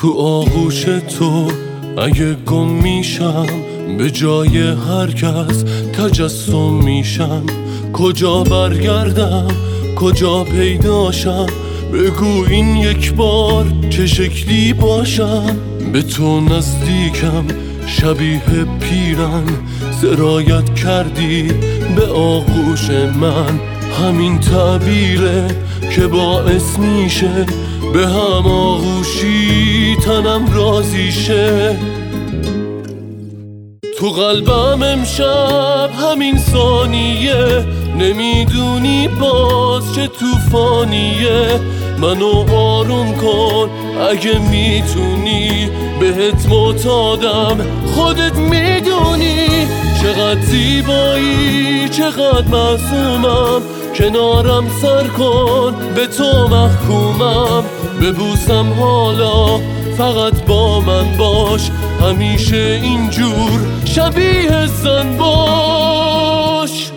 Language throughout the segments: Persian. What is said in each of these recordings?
تو آغوش تو اگه گم میشم به جای هر کس تجسم میشم. کجا برگردم؟ کجا پیداشم بگو این یک بار چه شکلی باشم. به تو نزدیکم شبیه پیرن. سرایت کردی به آغوش من. همین تعبیره. که باعث میشه به هم آغوشی تنم رازی شه. تو قلبم امشب همین ثانیه نمی‌دونی باز چه توفانیه منو آروم کن اگه می‌تونی بهت معتادم خودت می‌دونی چقدر زیبایی چقدر معصومم. کنارم سر کن به تو محکومم. ببوسم حالا فقط با من باش. همیشه اینجور شبیه زن باش.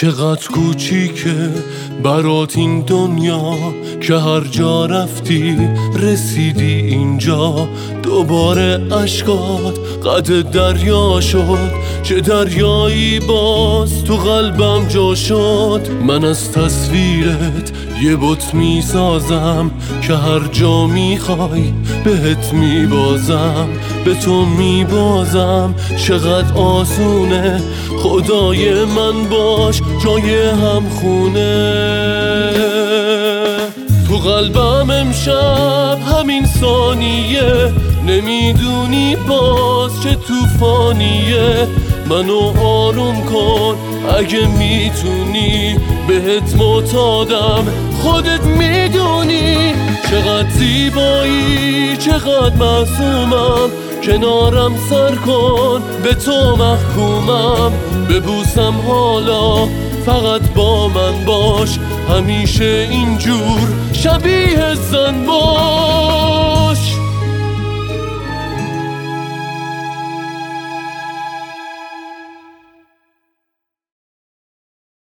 چقدر کوچیکه برات این دنیا که هر جا رفتی رسیدی اینجا. دوباره اشکات قد دریا شد چه دریایی باز تو قلبم جا شد. من از تصویرت یه بت می‌سازم که هر جا می‌خوای بهت میبازم. به تو میبازم چقدر آسونه. خدای من باش جای هم خونه. تو قلبم امشب همین ثانیه. نمی‌دونی باز چه توفانیه منو آروم کن اگه می‌تونی. بهت معتادم. خودت می‌دونی چقدر زیبایی. چقدر معصومم؟ کنارم سر کن به تو محکومم. ببوسم حالا فقط با من باش. همیشه اینجور شبیه زن باش.